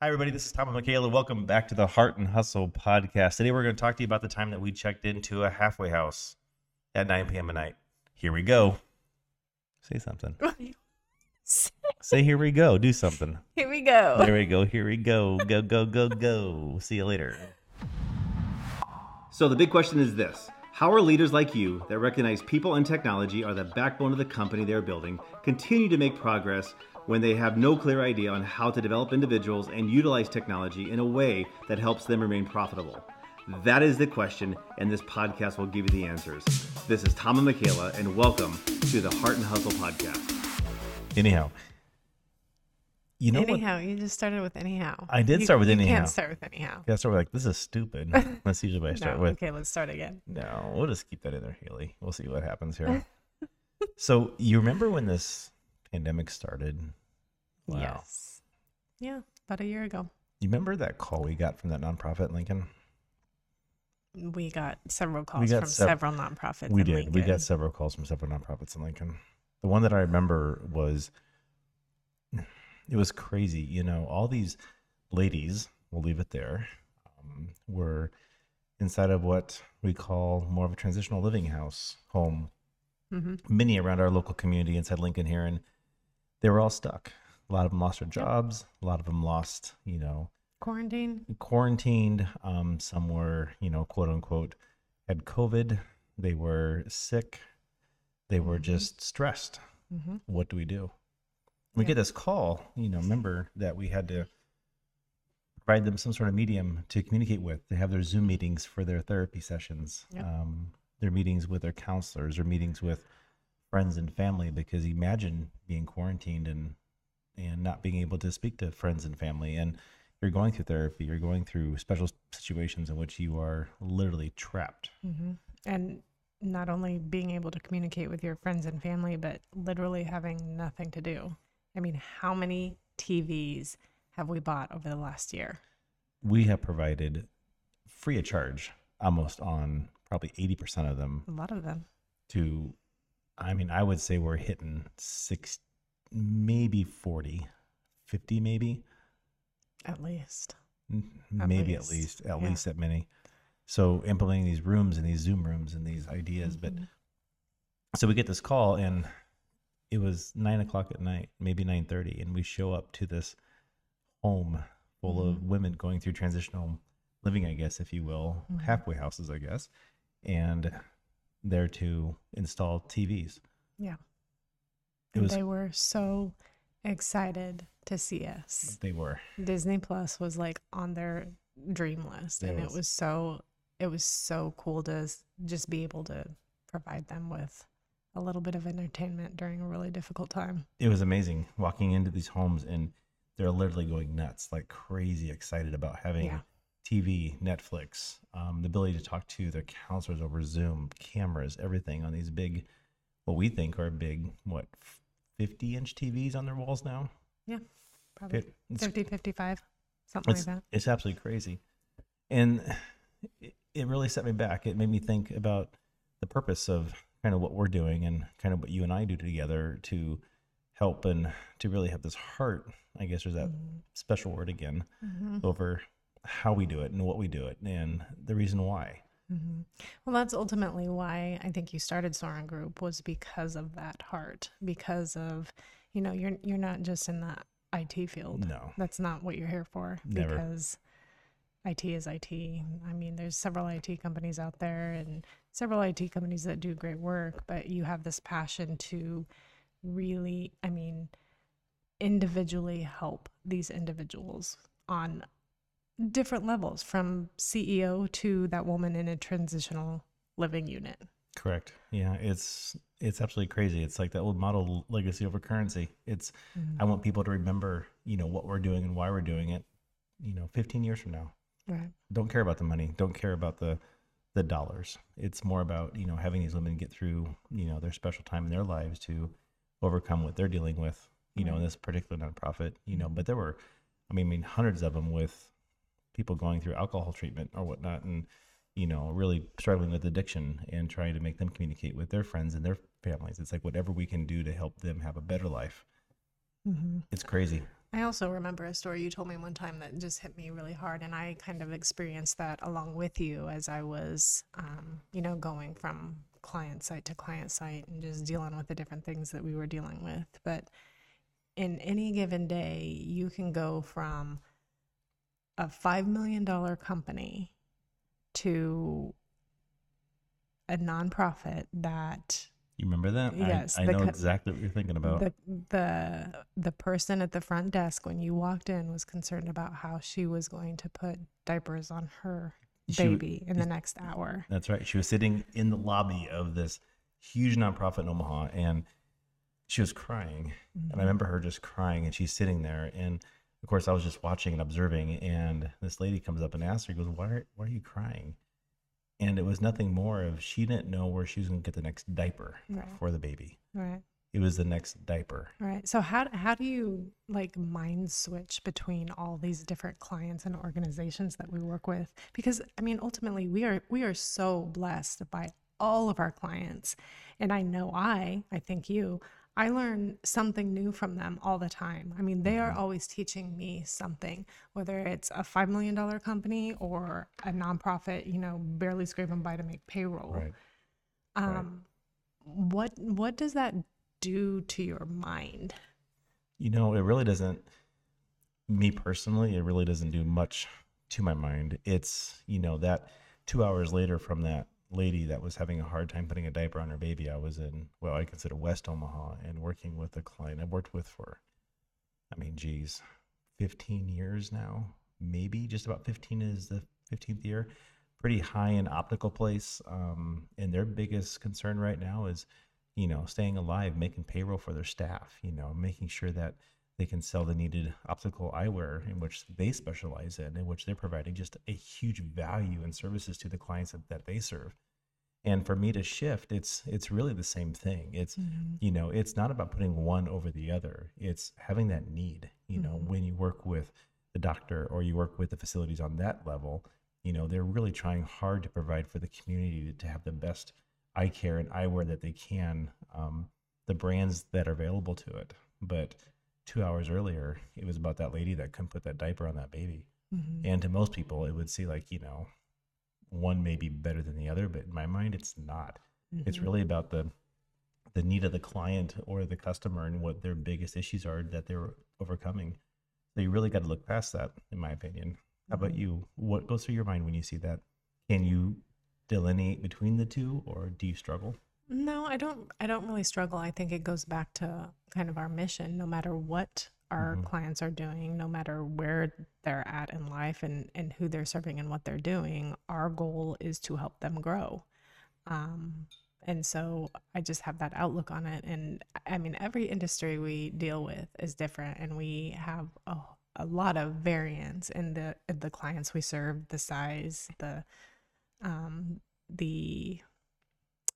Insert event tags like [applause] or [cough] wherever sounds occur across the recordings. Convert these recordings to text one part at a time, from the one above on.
Hi, everybody. This is Tom and Michaela. Welcome back to the Heart and Hustle podcast. Today, we're going to talk to you about the time that we checked into a halfway house at 9 p.m. at night. Here we go. Say something. [laughs] Say, here we go. Do something. Here we go. There we go. Here we go. Go, go, go, go. See you later. So the big question is this How are leaders like you that recognize people and technology are the backbone of the company they're building continue to make progress when they have no clear idea on how to develop individuals and utilize technology in a way that helps them remain profitable? That is the question, and this podcast will give you the answers. This is Tom and Michaela, and welcome to the Heart and Hustle podcast. Anyhow, you know what? anyhow, you just started with anyhow. I did You- start with you anyhow. can't start with anyhow. Yeah, start with like, this is stupid. That's usually what I start No, with. okay, let's start again. No, we'll just keep that in there, Haley. We'll see what happens here. [laughs] so, you remember when this pandemic started? Wow. Yes. Yeah, about a year ago. You remember that call we got from that nonprofit, Lincoln? We got several calls got from sev- several nonprofits. we did. We got several calls from several nonprofits in Lincoln. The one that I remember was it was crazy. You know, all these ladies, we'll leave it there, um, were inside of what we call more of a transitional living house home Mhm. many around our local community inside Lincoln here, and they were all stuck. A lot of them lost their jobs. A lot of them lost, you know, quarantine. quarantined. Um, some were, you know, quote unquote, had COVID. They were sick. They were Mhm. just stressed. hmm What do we do? We Yeah. get this call, you know, remember that we had to provide them some sort of medium to communicate with. They have their Zoom meetings for their therapy sessions, Yep. um, their meetings with their counselors, or meetings with friends and family. Because imagine being quarantined and and not being able to speak to friends and family, and you're going through therapy, you're going through special situations in which you are literally trapped. hmm And not only being able to communicate with your friends and family, but literally having nothing to do. I mean, how many TVs have we bought over the last year? We have provided free of charge almost on probably 80% of them A lot of them. to i mean i would say we're hitting six maybe 40 50 maybe At least. At maybe least, at least at yeah. least that many so implementing these rooms and these zoom rooms and these ideas but Mhm. so we get this call and it was nine o'clock at night maybe 9.30 and we show up to this home full of Mhm. women going through transitional living i guess if you will Mhm. halfway houses i guess and there to install tvs Yeah. It was- they were so excited to see us. they were Disney Plus was like on their dream list, It and was. it was so it was so cool to just be able to provide them with a little bit of entertainment during a really difficult time. it was amazing walking into these homes and they're literally going nuts like crazy excited about having Yeah. tv netflix um, the ability to talk to their counselors over zoom cameras everything on these big what we think are big what 50 inch tvs on their walls now Yeah, Probably It- it's, 50, 55, something like that. it's absolutely crazy and it, it really set me back it made me think about the purpose of kind of what we're doing and kind of what you and i do together to help and to really have this heart i guess there's that Mhm. special word again Mhm. over how we do it and what we do it and the reason why. Hmm Well, that's ultimately why I think you started Soren Group was because of that heart, because of you know you're you're not just in the IT field. No, That's not what you're here for. Never. Because IT is IT. I mean, there's several IT companies out there and several IT companies that do great work, but you have this passion to really, I mean, individually help these individuals on different levels from CEO to that woman in a transitional living unit. correct. Yeah, it's it's absolutely crazy. It's like that old model legacy over currency. It's I mm-hmm. want people to remember, you know, what we're doing and why we're doing it, you know, 15 years from now. Right. Don't care about the money, don't care about the the dollars. It's more about, you know, having these women get through, you know, their special time in their lives to overcome what they're dealing with, you know, in this particular nonprofit, you know, mm-hmm. but there were I mean, I mean hundreds of them with people going through alcohol treatment or whatnot and you know really struggling with addiction and trying to make them communicate with their friends and their families. It's like whatever we can do to help them have a better life. Hmm it's crazy. I also remember a story you told me one time that just hit me really hard, and I kind of experienced that along with you as I was, um, you know, going from client site to client site and just dealing with the different things that we were dealing with. But in any given day, you can go from a five million dollar company to a nonprofit that You remember that? Yes, I, the know co- exactly what you're thinking about. the the the person at the front desk when you walked in was concerned about how she was going to put diapers on her She w- baby in the next hour. That's right. She was sitting in the lobby of this huge nonprofit in Omaha and she was crying. And I mm-hmm. remember her just crying and she's sitting there. And of course, I was just watching and observing. And this lady comes up and asks her, goes, why are, why are you crying? And it was nothing more of she didn't know where she was going to get the next diaper Right. for the baby. Right. It was the next diaper. Right. So how how do you like mind switch between all these different clients and organizations that we work with? Because I mean, ultimately, we are we are so blessed by all of our clients, and I know I I think you. I learn something new from them all the time. I mean, they are always teaching me something, whether it's a $5 million company or a nonprofit, you know, barely scraping by to make payroll Right. um what what does that do to your mind You know, it really doesn't, me personally, it really doesn't do much to my mind. It's, you know, that two hours later from that lady that was having a hard time putting a diaper on her baby, I was in, well, I consider West Omaha and working with a client I've worked with for, I mean, geez, 15 years now, maybe just about 15 is the 15th year. Pretty high in optical place. Um, and their biggest concern right now is, you know, staying alive, making payroll for their staff, you know, making sure that they can sell the needed optical eyewear in which they specialize in, in which they're providing just a huge value and services to the clients that, that they serve. And for me to shift, it's it's really the same thing. It's you know, it's not about putting one over the other. It's having that need. You know, when you work with the doctor or you work with the facilities on that level, you know, they're really trying hard to provide for the community to, to have the best eye care and eyewear that they can, um, the brands that are available to it. But two hours earlier, it was about that lady that couldn't put that diaper on that baby. Mm-hmm. And to most people, it would seem like, you know, one may be better than the other, but in my mind, it's not. It's mm-hmm. really about the the need of the client or the customer and what their biggest issues are that they're overcoming. So you really got to look past that, in my opinion. How about mm-hmm. you? What goes through your mind when you see that? Can you delineate between the two, or do you struggle? No i don't i don't really struggle. I think it goes back to kind of our mission no matter what our clients are doing no matter where they're at in life and and who they're serving and what they're doing our goal is to help them grow. Um and so i just have that outlook on it. And i mean every industry we deal with is different and we have a, a lot of variance in the in the clients we serve the size the um the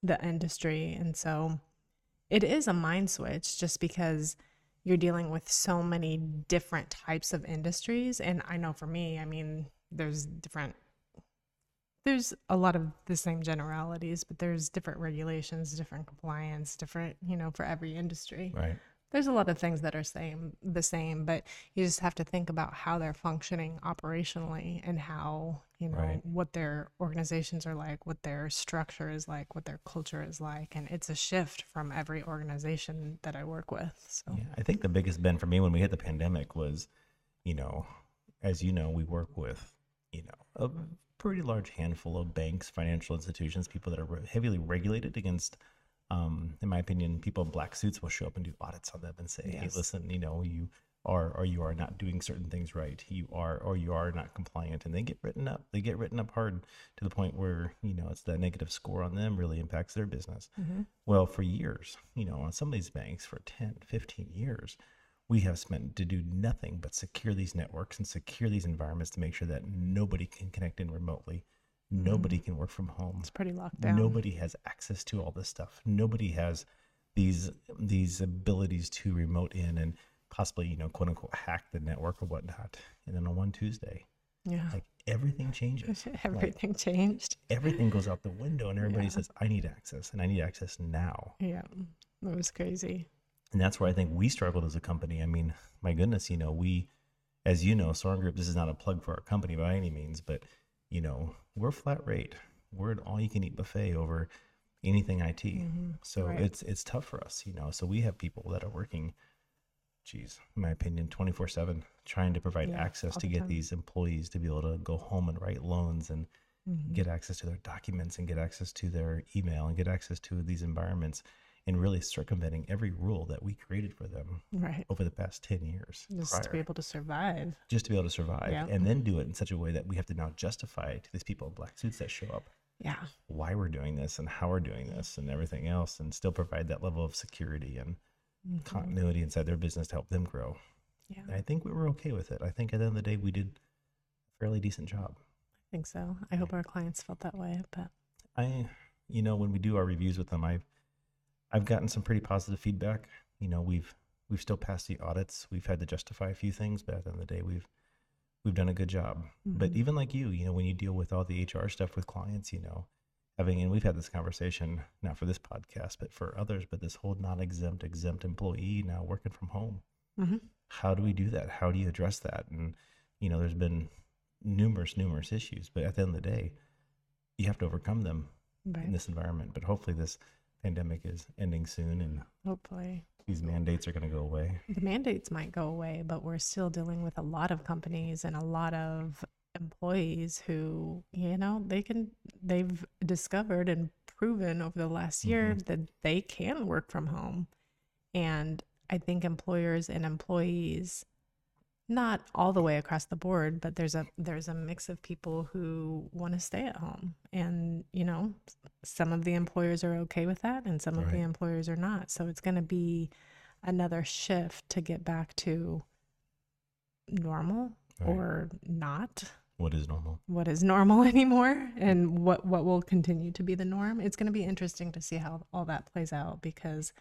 the industry and so it is a mind switch just because you're dealing with so many different types of industries and i know for me i mean there's different there's a lot of the same generalities but there's different regulations different compliance different you know for every industry Right. There's a lot of things that are same the same but you just have to think about how they're functioning operationally and how you know Right. what their organizations are like what their structure is like what their culture is like and it's a shift from every organization that i work with so Yeah, I think the biggest bend for me when we hit the pandemic was, you know, as you know, we work with, you know, a pretty large handful of banks, financial institutions, people that are heavily regulated against. Um, in my opinion, people in black suits will show up and do audits on them and say, "Hey, listen, you know, you are or you are not doing certain things right. You are or you are not compliant," and they get written up. They get written up hard to the point where you know it's that negative score on them really impacts their business. Well, for years, you know, on some of these banks for 10, 15 years, we have spent to do nothing but secure these networks and secure these environments to make sure that nobody can connect in remotely. Mm-hmm. Nobody can work from home. it's pretty locked down Nobody has access to all this stuff. Nobody has these these abilities to remote in and possibly, you know, quote unquote hack the network or whatnot. And then on one Tuesday, yeah like everything changes. [laughs] everything changed Everything goes out the window and everybody Yeah. says, I need access and I need access now. yeah that was crazy and that's where I think we struggled as a company. I mean, my goodness, you know, we, as you know, Soren Group. This is not a plug for our company by any means, but you know, we're flat rate. We're an all-you-can-eat buffet over anything IT. So right. it's it's tough for us, you know. So we have people that are working, geez, in my opinion, twenty-four seven, trying to provide Yeah, access to the get time. these employees to be able to go home and write loans and Mhm. get access to their documents and get access to their email and get access to these environments and really circumventing every rule that we created for them Right. over the past 10 years Just prior, to be able to survive. just to be able to survive and then do it in such a way that we have to now justify to these people in black suits that show up Yeah. why we're doing this and how we're doing this and everything else and still provide that level of security and Mhm. continuity inside their business to help them grow Yeah. and i think we were okay with it i think at the end of the day we did a fairly decent job I think so. I hope our clients felt that way, but I, you know, when we do our reviews with them, I've, I've gotten some pretty positive feedback. You know, we've we've still passed the audits. We've had to justify a few things, but at the end of the day, we've we've done a good job. But Mhm. even like you, you know, when you deal with all the HR stuff with clients, you know, having and we've had this conversation not for this podcast, but for others, but this whole non-exempt exempt employee now working from home. Mhm. How do we do that? How do you address that? And you know, there's been numerous numerous issues, but at the end of the day, you have to overcome them right. in this environment. But hopefully, this pandemic is ending soon, and Hopefully. these mandates are going to go away. The mandates might go away, but we're still dealing with a lot of companies and a lot of employees who, you know, they can, they've discovered and proven over the last mm-hmm. year that they can work from home. And I think employers and employees, not all the way across the board, but there's a there's a mix of people who want to stay at home. And, you know, some of the employers are okay with that and some of the employers are not. So it's going to be another shift to get back to normal Right. or not What is normal? what is normal [laughs] anymore and what what will continue to be the norm it's going to be interesting to see how all that plays out because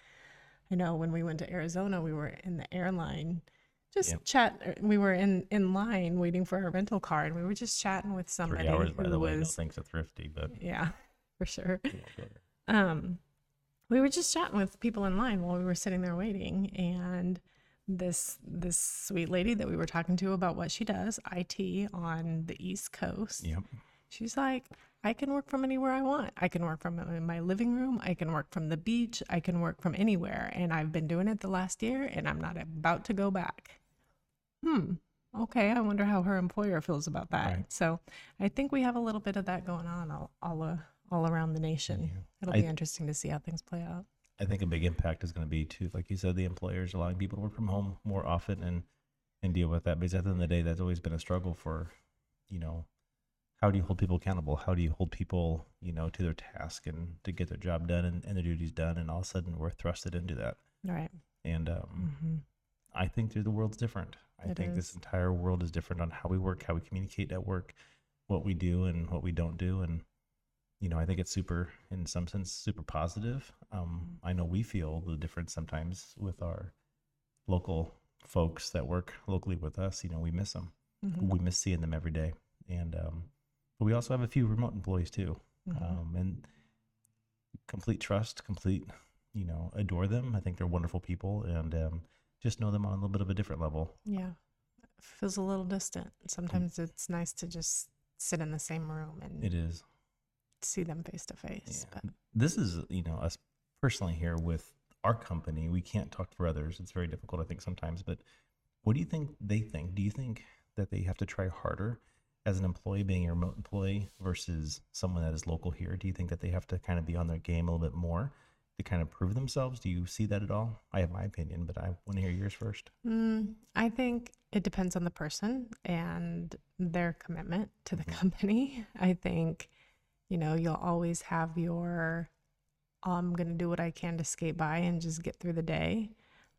i know when we went to arizona we were in the airline just Yep. chat er, we were in in line waiting for our rental car and we were just chatting with somebody. Three hours, by the way. No was thanks to Thrifty, but yeah [laughs] for sure we won't go there. um, we were just chatting with people in line while we were sitting there waiting, and this this sweet lady that we were talking to about what she does, IT on the East Coast. Yep. She's like, I can work from anywhere I want. I can work from in my living room. I can work from the beach. I can work from anywhere, and I've been doing it the last year, and I'm not about to go back. Hmm. Okay, I wonder how her employer feels about that. Right. So, I think we have a little bit of that going on all all, uh, all around the nation. Yeah. It'll I- be interesting to see how things play out. I think a big impact is going to be too, like you said, the employers allowing people to work from home more often and and deal with that. Because at the end of the day, that's always been a struggle for, you know, how do you hold people accountable? How do you hold people, you know, to their task and to get their job done and, and their duties done? And all of a sudden, we're thrusted into that. All right. And um, hmm I think the world's different. I It think this entire world is different on how we work, how we communicate at work, what we do and what we don't do. And, you know, I think it's super, in some sense, super positive. Um, I know we feel the difference sometimes with our local folks that work locally with us. You know, we miss them. hmm We miss seeing them every day. And, um, but we also have a few remote employees too. Mm-hmm. Um, and complete trust, complete, you know, adore them. I think they're wonderful people and, um, just know them on a little bit of a different level. yeah. Feels a little distant. Hmm. Sometimes it's nice to just sit in the same room and It is. see them face to face. This is, you know, us personally here with our company. We can't talk for others. It's very difficult, I think, sometimes. But what do you think they think? Do you think that they have to try harder as an employee, being a remote employee, versus someone that is local here? Do you think that they have to kind of be on their game a little bit more to kind of prove themselves? Do you see that at all? I have my opinion, but I want to hear yours first. Mm, I think it depends on the person and their commitment to the Mhm. company. [laughs] I think, you know, you'll always have your, "Oh, I'm going to do what I can to skate by and just get through the day.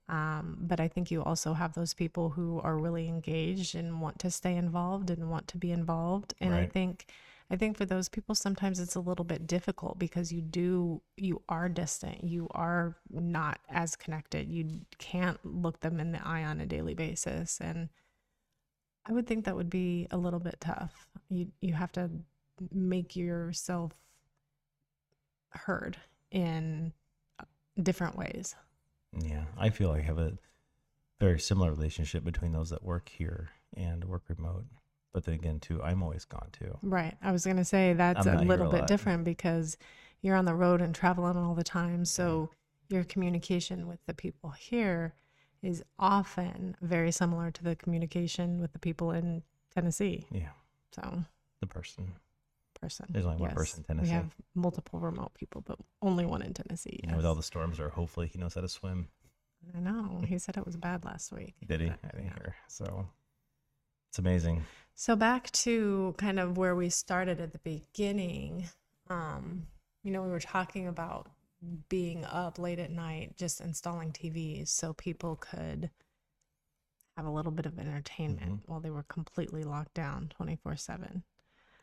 Um, but I think you also have those people who are really engaged and want to stay involved and want to be involved. And I think, I think for those people, sometimes it's a little bit difficult because you do, you are distant. You are not as connected. You can't look them in the eye on a daily basis. And I would think that would be a little bit tough. You, you have to make yourself heard in uh, different ways. Yeah, I feel like I have a very similar relationship between those that work here and work remote. But then again, too, I'm always gone too. Right. I was going to say that's I'm a little bit different because you're on the road and traveling all the time. So your communication with the people here is often very similar to the communication with the people in Tennessee. Yeah, So, the person. person. There's only one person in Tennessee. We have multiple remote people, but only one in Tennessee. You know, with all the storms, or hopefully he knows how to swim. I know. He said it was bad last week. Did he? but, I didn't yeah. hear. So it's amazing. So back to kind of where we started at the beginning. Um, you know, we were talking about being up late at night, just installing TVs so people could have a little bit of entertainment while they were completely locked down 24 7.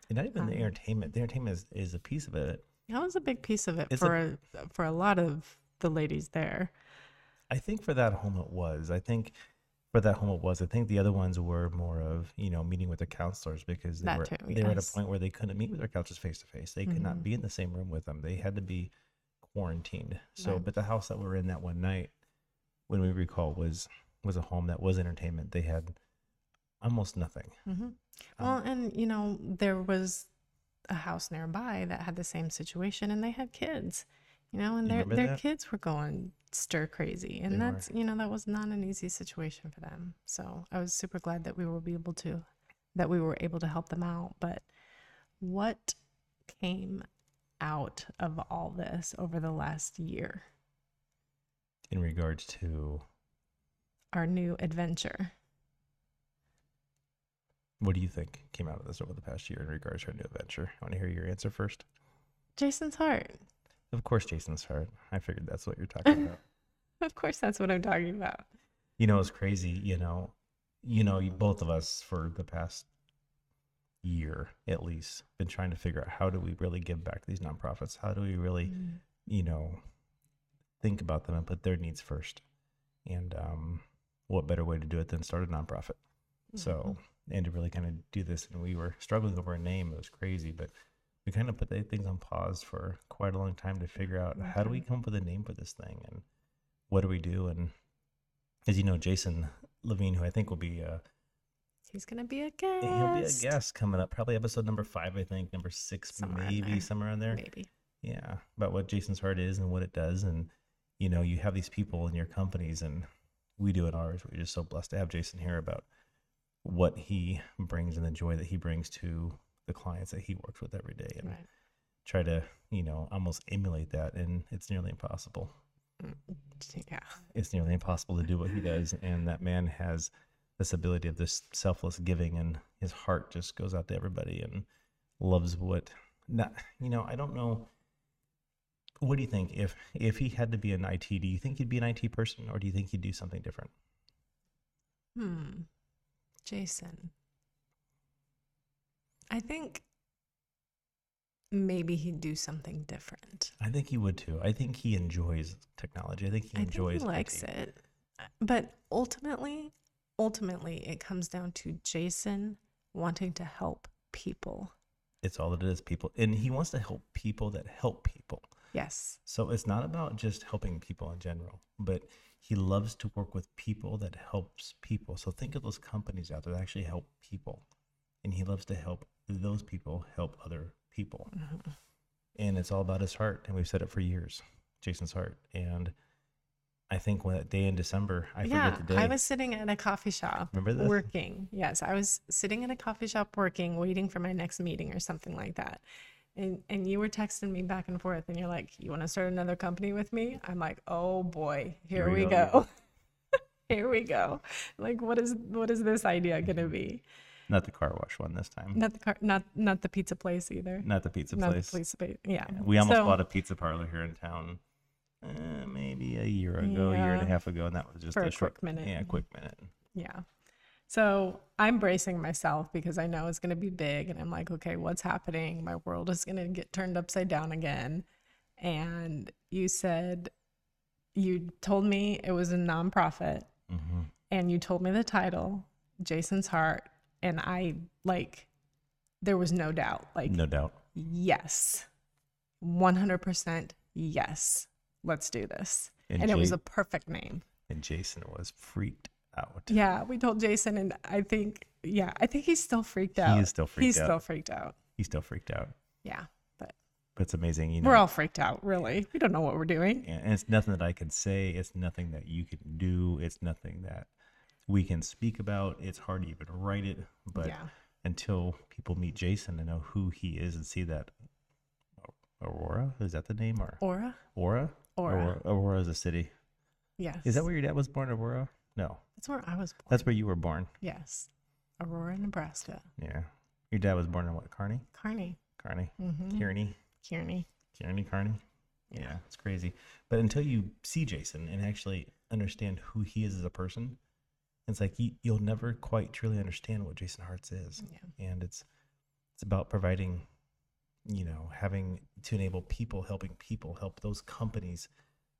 And not even the Um, entertainment. The entertainment is, is a piece of it. That was a big piece of it It's for a, for a lot of the ladies there. I think for that home it was. I think for that home it was. I think the other ones were more of you know meeting with their counselors because they That were too, they were at a point where they couldn't meet with their counselors face to face. They could not Mhm. be in the same room with them. They had to be quarantined. So, Right. but the house that we were in that one night, when we recall, was was a home that was entertainment. They had almost nothing. hmm Um, Well, and you know, there was a house nearby that had the same situation, and they had kids, you know, and You their their that? kids were going stir crazy, and They were. that's you know that was not an easy situation for them. So I was super glad that we were be able to that we were able to help them out. But what came out of all this over the last year? in regards to Our new adventure. what do you think came out of this over the past year in regards to our new adventure? I want to hear your answer first. Jason's heart. Of course, Jason's heart. I figured that's what you're talking about. [laughs] Of course, that's what I'm talking about. you know it's crazy you know you know you, both of us for the past year at least been trying to figure out how do we really give back to these nonprofits how do we really Mm. you know think about them and put their needs first and um what better way to do it than start a nonprofit so and to really kind of do this and we were struggling over a name it was crazy but we kind of put things on pause for quite a long time to figure out how do we come up with a name for this thing and what do we do? And as you know jason levine who i think will be uh He's gonna be a guest. he'll be a guest. coming up probably episode number five i think number six Somewhere maybe somewhere on there. Maybe. yeah about what jason's heart is and what it does and you know you have these people in your companies and we do in ours. We're just so blessed to have jason here about what he brings and the joy that he brings to the clients that he works with every day and Right. try to you know almost emulate that and it's nearly impossible Mm, Yeah. it's nearly impossible to do what he does and that man has this ability of this selfless giving and his heart just goes out to everybody and loves what not you know i don't know what do you think if if he had to be an it do you think he'd be an it person or do you think he'd do something different Hmm. Jason. I think maybe he'd do something different. i think he would too i think he enjoys technology i think he I think enjoys he likes IT. it. But ultimately, ultimately it comes down to Jason wanting to help people. it's all it is people and he wants to help people that help people Yes. So it's not about just helping people in general, but he loves to work with people that helps people. So think of those companies out there that actually help people. And he loves to help those people help other people. Mhm. And it's all about his heart. And we've said it for years, Jason's heart. And I think when that day in December, I yeah, forget the day. I was sitting at a coffee shop Remember this? working. Yes, I was sitting at a coffee shop working, waiting for my next meeting or something like that. And and you were texting me back and forth, and you're like, "You want to start another company with me?" I'm like, "Oh boy, here, Here we we go go, [laughs] here we go." Like, what is what is this idea gonna be? Not the car wash one this time. Not the car, not not the pizza place either. Not the pizza not place. the pizza place. Yeah, Yeah, We almost So- bought a pizza parlor here in town. Uh, maybe a year ago, a year and a half ago, and that was just a, a short quick minute. Yeah, quick minute. Yeah. So I'm bracing myself because I know it's going to be big. And I'm like, okay, what's happening? My world is going to get turned upside down again. And you said, you told me it was a nonprofit hmm and you told me the title, Jason's Heart. And I like, there was no doubt. Like, No doubt. yes, 100% yes, let's do this. And, and, it was a perfect name. and Jason was freaked out. Yeah, we told Jason, and I think, yeah, I think he's still freaked out. He is still freaked He's out. He's still freaked out. He's still freaked out. Yeah, but But it's amazing, you know. we're all freaked out, really. We don't know what we're doing. and and it's nothing that I can say. It's nothing that you can do. It's nothing that we can speak about. It's hard to even write it. But yeah, until people meet Jason and know who he is and see that Aurora is that the name or Aura, Aura? Aura. Aurora, Aurora is a city. yes. Is that where your dad was born, Aurora? No, That's where I was born. that's where you were born. yes, Aurora, Nebraska. Yeah, your dad was born in what? Kearney, Carney, Kearney, mm-hmm. Kearney, Kearney. Kearney, Kearney. Yeah, it's crazy. But until you see Jason and actually understand who he is as a person, it's like you, you'll never quite truly understand what Jason's Heart is. Yeah. And it's it's about providing, you know, having to enable people, helping people, help those companies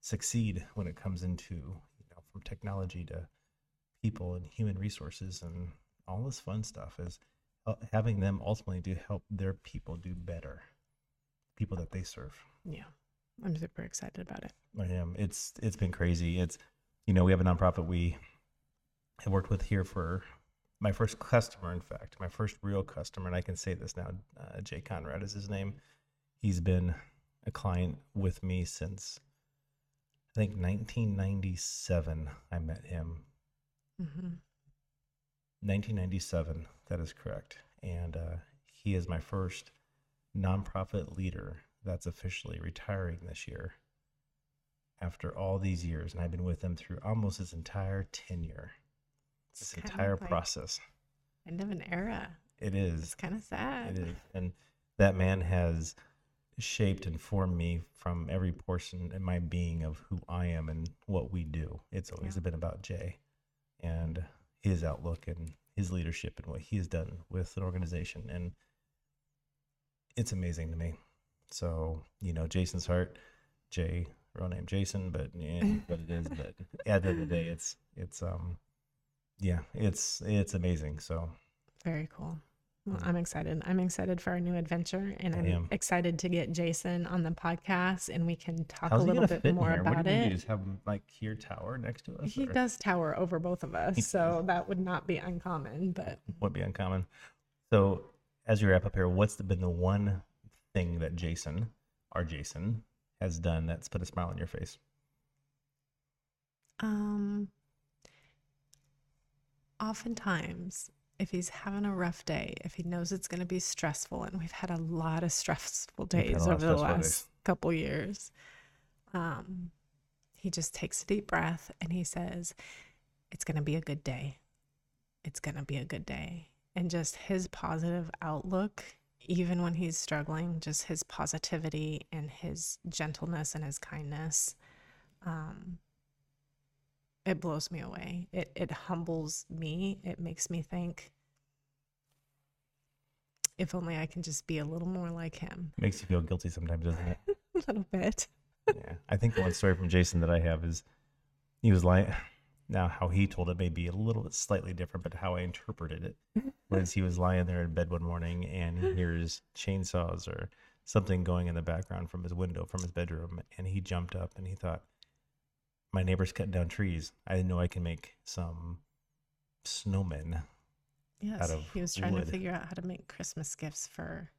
succeed when it comes into you know from technology to people and human resources and all this fun stuff is uh, having them ultimately to help their people do better, people that they serve. Yeah, I'm super excited about it. I am. It's it's been crazy. It's you know we have a nonprofit we have worked with here for my first customer. In fact, my first real customer, and I can say this now. Uh, Jay Conrad is his name. He's been a client with me since I think 1997. I met him. hmm 1997. That is correct. And uh, he is my first nonprofit leader that's officially retiring this year after all these years. And I've been with him through almost his entire tenure, It's this entire like process. End of an era. It It's kind of sad. It is. And that man has shaped and formed me from every portion in my being of who I am and what we do. It's always Yeah. been about Jay and his outlook and his leadership and what he has done with an organization. And it's amazing to me. So, you know, Jason's heart, Jay, real name Jason, but yeah, what it is. But at the end of the day, [laughs] it's, it's, um, yeah, it's, it's amazing. So, Very cool. Well. I'm excited. I'm excited for our new adventure, and I'm excited to get Jason on the podcast, and we can talk how's a little bit more here? What about do we do? it. Just have him like here tower next to us? He or does tower over both of us, so [laughs] that would not be uncommon. But Would be uncommon. So, as we wrap up here, what's been the one thing that Jason, our Jason, has done that's put a smile on your face? um, oftentimes, if he's having a rough day, if he knows it's going to be stressful, and we've had a lot of stressful We've had a days over the last days. couple years, um, he just takes a deep breath and he says, "It's going to be a good day. It's going to be a good day." And just his positive outlook, even when he's struggling, just his positivity and his gentleness and his kindness. Um, it blows me away. It it humbles me. It makes me think if only I can just be a little more like him. Makes you feel guilty sometimes, doesn't it? [laughs] a little bit. yeah. I think the one story from Jason that I have is he was like, now how he told it may be a little bit slightly different, but how I interpreted it [laughs] was he was lying there in bed one morning and he hears chainsaws or something going in the background from his window from his bedroom, and he jumped up and he thought, my neighbor's cutting down trees. I know I can make some snowmen. Yes. of he was trying wood. to figure out how to make Christmas gifts for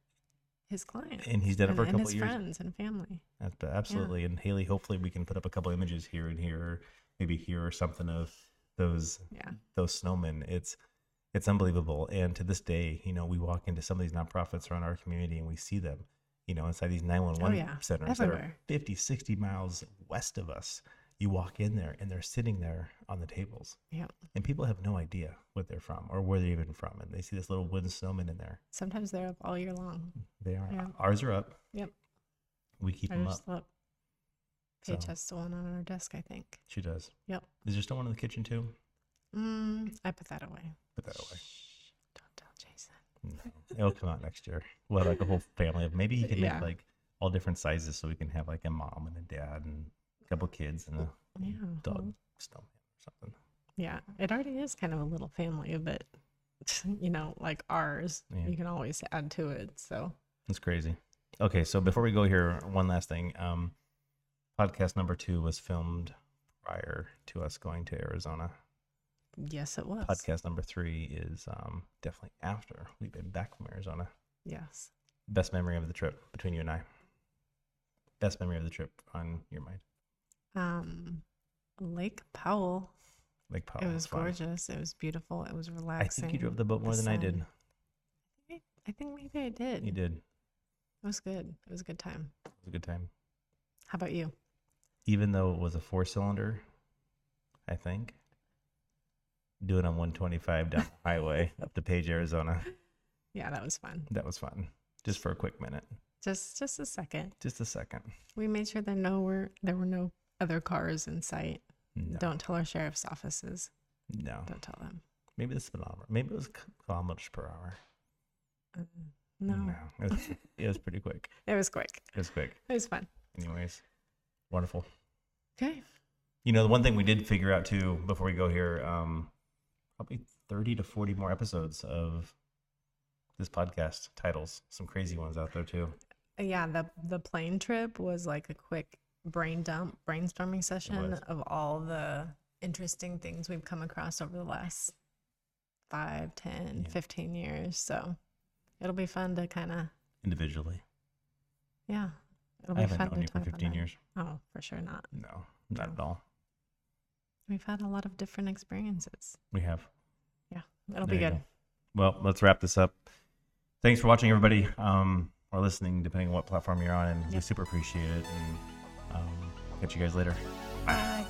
his clients. And he's done it and, for a and couple his of years. friends and family. Absolutely. And Haley, hopefully we can put up a couple images here and here, maybe here or something of those Yeah. those snowmen. It's it's unbelievable. And to this day, you know, we walk into some of these nonprofits around our community and we see them, you know, inside these 911 Oh, yeah. centers that are Everywhere. 50, 60 miles west of us. You walk in there and they're sitting there on the tables. Yeah. And people have no idea what they're from or where they're even from. And they see this little wooden snowman in there. Sometimes they're up all year long. They are. Yeah. Ours are up. Yep. We keep I them up. just look. So- has still one on her desk, I think. She does. Yep. Is there still one in the kitchen too? Mm, I put that away. Put that away. Shh, don't tell Jason. No, it'll come out next year. We'll have like a whole family of maybe he can make like all different sizes so we can have like a mom and a dad and couple kids and a Yeah. dog snowman or something. Yeah, it already is kind of a little family, but [laughs] you know, like ours, Yeah. you can always add to it. So It's crazy. Okay, so before we go here, one last thing. Um, podcast number two was filmed prior to us going to Arizona. Yes, it was. Podcast number three is um, definitely after we've been back from Arizona. Yes. Best memory of the trip between you and I. Best memory of the trip on your mind. Um, Lake Powell. Lake Powell. it was fun. gorgeous. It was beautiful. It was relaxing. I think you drove the boat more The than I did. I- think maybe I did. You did. It was good. It was a good time. It was a good time. How about you? Even though it was a four cylinder, I think. Do it on 125 down the highway [laughs] up to Page, Arizona. Yeah, that was fun. That was fun. Just for a quick minute. Just just a second. Just a second. We made sure that no were there were no other cars in sight. No. Don't tell our sheriff's offices. No. Don't tell them. Maybe the speedometer. Maybe it was kilometers per hour. Uh, no. It was, it was pretty quick. [laughs] It was quick. It was quick. It was fun. Anyways, wonderful. Okay. You know, the one thing we did figure out too before we go here, um, probably 30 to 40 more episodes of this podcast titles. Some crazy ones out there too. Yeah, the the plane trip was like a quick brain dump, brainstorming session was. of all the interesting things we've come across over the last five, 10, Yeah. 15 years. So it'll be fun to kind of, Individually. yeah, it'll I be haven't fun known to talk about 15 that. years. Oh, for sure not. No, not No. at all. We've had a lot of different experiences. We have. Yeah, it'll There be good. go. Well, let's wrap this up. Thanks for watching, everybody, um, or listening, depending on what platform you're on, and we super appreciate it. And um, catch you guys later. Bye.